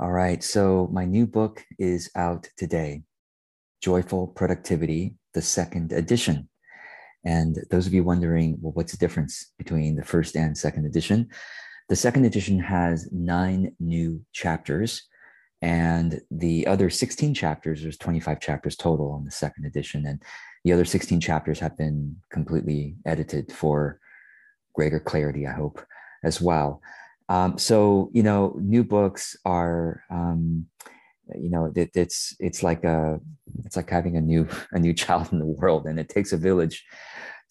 All right. So my new book is out today Joyful Productivity, the second edition. And those of you wondering, well, what's the difference between the first and second edition? The second edition has nine new chapters, and the other 16 chapters, there's 25 chapters total on the second edition. And the other 16 chapters have been completely edited for greater clarity, I hope, as well. Um, so you know, new books are um, you know it, it's it's like a it's like having a new a new child in the world, and it takes a village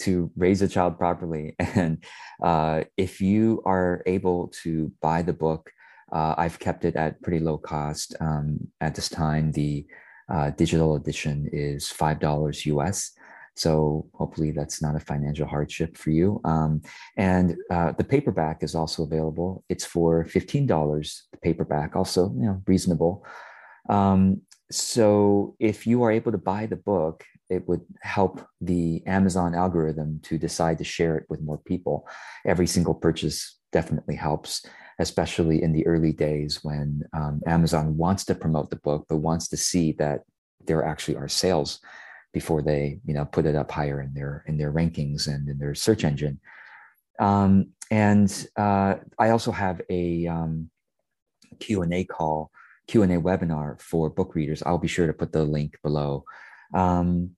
to raise a child properly. And uh, if you are able to buy the book, uh, I've kept it at pretty low cost. Um, at this time, the uh, digital edition is five dollars US. So hopefully that's not a financial hardship for you. Um, and uh, the paperback is also available. It's for fifteen dollars. The paperback also, you know, reasonable. Um, so if you are able to buy the book, it would help the Amazon algorithm to decide to share it with more people. Every single purchase definitely helps, especially in the early days when um, Amazon wants to promote the book, but wants to see that there actually are sales before they you know put it up higher in their in their rankings and in their search engine. Um, and uh, i also have a um, q&a call q&a webinar for book readers. I'll be sure to put the link below. Um,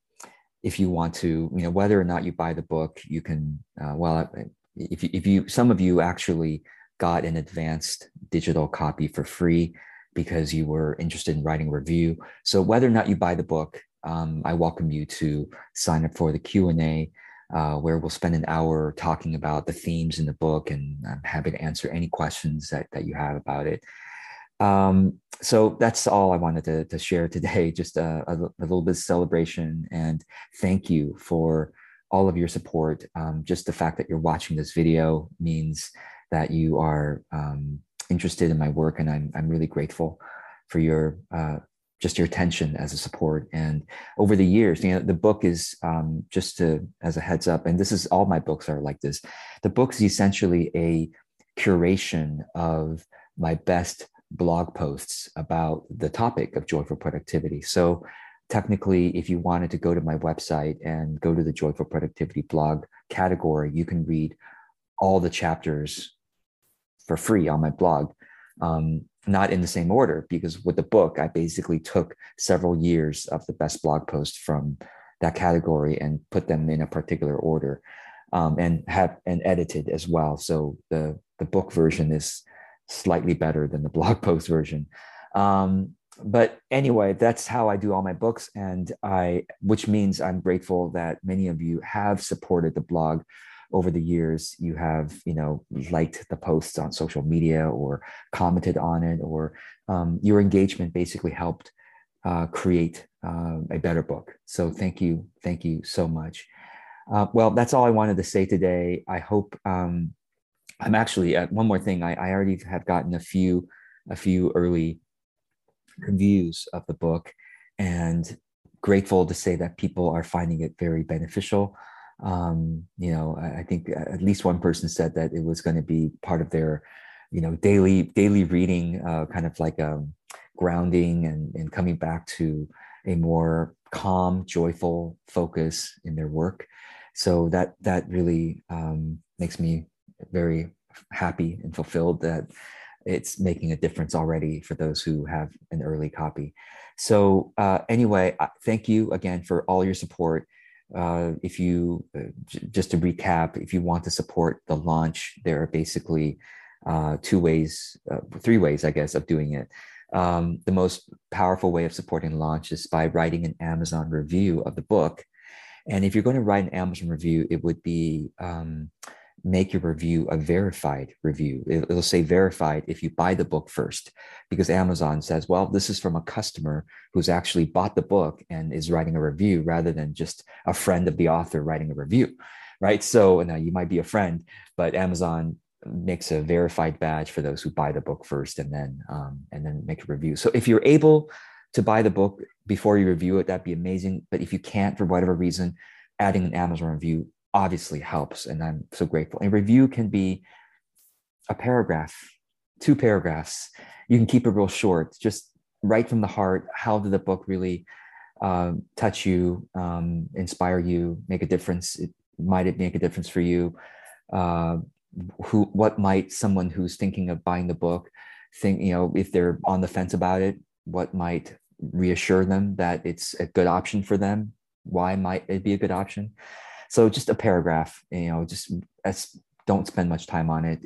if you want to you know whether or not you buy the book you can uh, well if you, if you some of you actually got an advanced digital copy for free because you were interested in writing a review. So whether or not you buy the book um, I welcome you to sign up for the Q and A, uh, where we'll spend an hour talking about the themes in the book, and I'm happy to answer any questions that that you have about it. Um, so that's all I wanted to, to share today. Just a, a, a, little bit of celebration and thank you for all of your support. Um, just the fact that you're watching this video means that you are um, interested in my work, and I'm I'm really grateful for your uh, just your attention as a support. And over the years, you know, the book is um, just to as a heads up, and this is all my books are like this. The book is essentially a curation of my best blog posts about the topic of joyful productivity. So technically, if you wanted to go to my website and go to the joyful productivity blog category, you can read all the chapters for free on my blog. Um, not in the same order because with the book i basically took several years of the best blog posts from that category and put them in a particular order um, and have and edited as well. So the the book version is slightly better than the blog post version. Um, but anyway that's how i do all my books and i which means i'm grateful that many of you have supported the blog over the years you have you know liked the posts on social media or commented on it or um, your engagement basically helped uh, create uh, a better book. So thank you thank you so much. Uh, well that's all i wanted to say today. I hope um, i'm actually uh, one more thing. I, I already have gotten a few a few early reviews of the book and grateful to say that people are finding it very beneficial um, you know I, think at least one person said that it was going to be part of their you know daily daily reading uh, kind of like um, grounding and, and coming back to a more calm joyful focus in their work. So that that really um, makes me very happy and fulfilled that it's making a difference already for those who have an early copy. So uh, anyway thank you again for all your support uh, if you uh, just to recap, if you want to support the launch, there are basically uh, two ways, uh, three ways, I guess, of doing it. Um, the most powerful way of supporting launch is by writing an Amazon review of the book. And if you're going to write an Amazon review, it would be um, make your review a verified review. It'll say verified if you buy the book first, because Amazon says, well, this is from a customer who's actually bought the book and is writing a review rather than just a friend of the author writing a review, right? So now you might be a friend, but Amazon makes a verified badge for those who buy the book first and then um, and then make a review. So if you're able to buy the book before you review it, that'd be amazing. But if you can't for whatever reason, adding an Amazon review obviously helps and i'm so grateful a review can be a paragraph two paragraphs. You can keep it real short. Just right from the heart. How did the book really uh, touch you, um, inspire you, make a difference? It, might it make a difference for you? Uh, who, what might someone who's thinking of buying the book think? You know, if they're on the fence about it, what might reassure them that it's a good option for them? Why might it be a good option? So just a paragraph. You know, just as don't spend much time on it.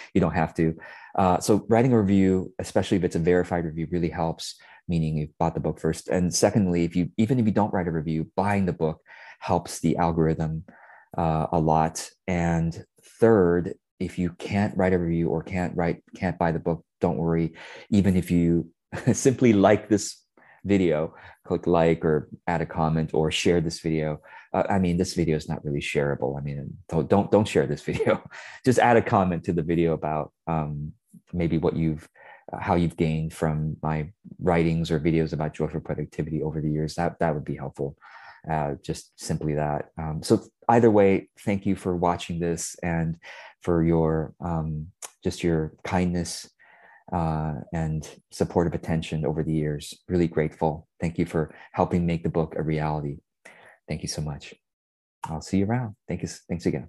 you don't have to. Uh, so writing a review, especially if it's a verified review, really helps. Meaning you bought the book first, and secondly, if you even if you don't write a review, buying the book helps the algorithm uh, a lot. And third, if you can't write a review or can't write can't buy the book, don't worry. Even if you simply like this video, click like or add a comment or share this video. Uh, I mean, this video is not really shareable. I mean, don't don't, don't share this video. Just add a comment to the video about um, maybe what you've uh, how you've gained from my writings or videos about joyful productivity over the years. That that would be helpful. Uh, just simply that. Um, so either way, thank you for watching this and for your um, just your kindness uh, and supportive attention over the years. Really grateful. Thank you for helping make the book a reality. Thank you so much. I'll see you around. Thank you. Thanks again.